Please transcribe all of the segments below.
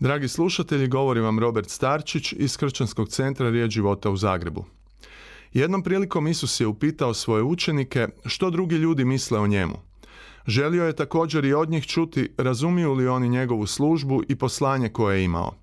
Dragi slušatelji, govori vam Robert Starčić iz Kršćanskog centra Riječ života u Zagrebu. Jednom prilikom Isus je upitao svoje učenike što drugi ljudi misle o njemu. Želio je također i od njih čuti razumiju li oni njegovu službu i poslanje koje je imao.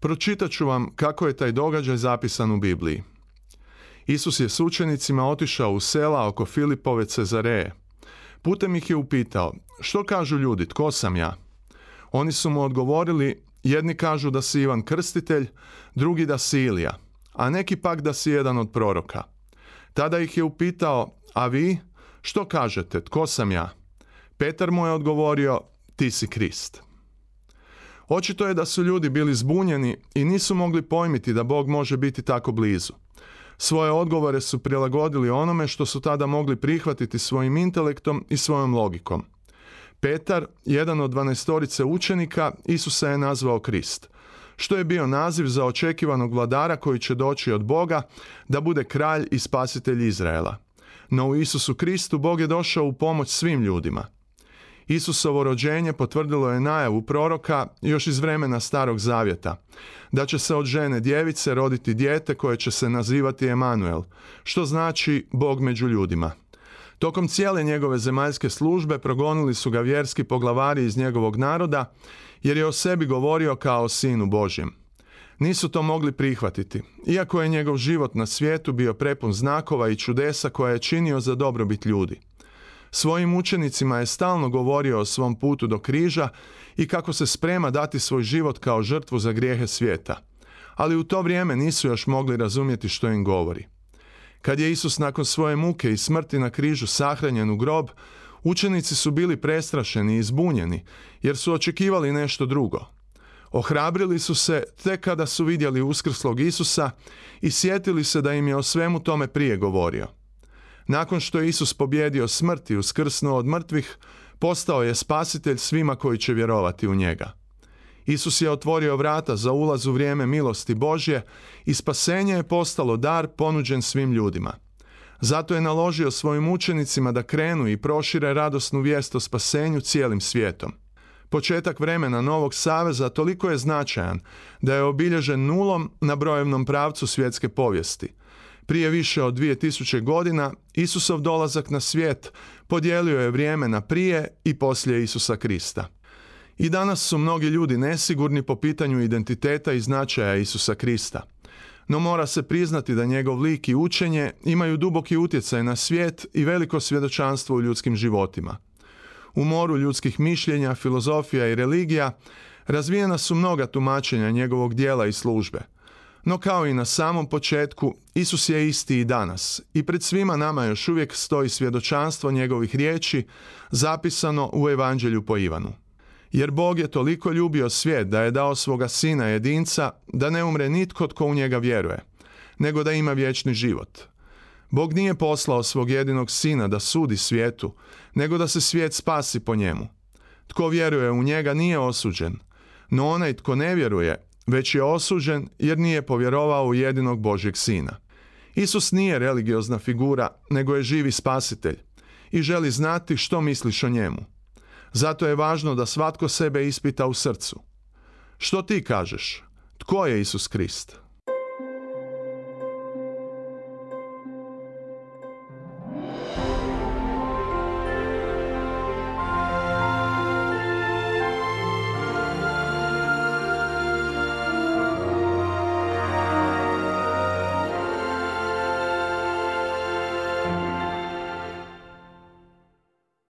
Pročitat ću vam kako je taj događaj zapisan u Bibliji. Isus je s učenicima otišao u sela oko Filipove Cezareje. Putem ih je upitao, što kažu ljudi, tko sam ja? Oni su mu odgovorili, jedni kažu da si Ivan Krstitelj, drugi da si Ilija, a neki pak da si jedan od proroka. Tada ih je upitao, a vi, što kažete, tko sam ja? Petar mu je odgovorio, ti si Krist. Očito je da su ljudi bili zbunjeni i nisu mogli pojmiti da Bog može biti tako blizu. Svoje odgovore su prilagodili onome što su tada mogli prihvatiti svojim intelektom i svojom logikom. Petar, jedan od dvanaestorice učenika, Isusa je nazvao Krist, što je bio naziv za očekivanog vladara koji će doći od Boga da bude kralj i spasitelj Izraela. No u Isusu Kristu Bog je došao u pomoć svim ljudima. Isusovo rođenje potvrdilo je najavu proroka još iz vremena Starog Zavjeta, da će se od žene djevice roditi dijete koje će se nazivati Emanuel, što znači Bog među ljudima. Tokom cijele njegove zemaljske službe progonili su ga vjerski poglavari iz njegovog naroda, jer je o sebi govorio kao o sinu Božjem. Nisu to mogli prihvatiti, iako je njegov život na svijetu bio prepun znakova i čudesa koja je činio za dobrobit ljudi. Svojim učenicima je stalno govorio o svom putu do križa i kako se sprema dati svoj život kao žrtvu za grijehe svijeta. Ali u to vrijeme nisu još mogli razumjeti što im govori. Kad je Isus nakon svoje muke i smrti na križu sahranjen u grob, učenici su bili prestrašeni i zbunjeni, jer su očekivali nešto drugo. Ohrabrili su se tek kada su vidjeli uskrslog Isusa i sjetili se da im je o svemu tome prije govorio. Nakon što je Isus pobjedio smrt i uskrsnuo od mrtvih, postao je spasitelj svima koji će vjerovati u njega. Isus je otvorio vrata za ulaz u vrijeme milosti Božje i spasenje je postalo dar ponuđen svim ljudima. Zato je naložio svojim učenicima da krenu i prošire radosnu vijest o spasenju cijelim svijetom. Početak vremena Novog Saveza toliko je značajan da je obilježen nulom na brojevnom pravcu svjetske povijesti. Prije više od 2000 godina Isusov dolazak na svijet podijelio je vrijeme na prije i poslije Isusa Krista. I danas su mnogi ljudi nesigurni po pitanju identiteta i značaja Isusa Krista. No mora se priznati da njegov lik i učenje imaju duboki utjecaj na svijet i veliko svjedočanstvo u ljudskim životima. U moru ljudskih mišljenja, filozofija i religija razvijena su mnoga tumačenja njegovog dijela i službe. No kao i na samom početku, Isus je isti i danas i pred svima nama još uvijek stoji svjedočanstvo njegovih riječi zapisano u Evanđelju po Ivanu. Jer Bog je toliko ljubio svijet da je dao svoga sina jedinca da ne umre nitko tko u njega vjeruje, nego da ima vječni život. Bog nije poslao svog jedinog sina da sudi svijetu, nego da se svijet spasi po njemu. Tko vjeruje u njega nije osuđen, no onaj tko ne vjeruje, već je osuđen jer nije povjerovao u jedinog Božjeg sina. Isus nije religiozna figura, nego je živi spasitelj i želi znati što misliš o njemu. Zato je važno da svatko sebe ispita u srcu. Što ti kažeš? Tko je Isus Krist?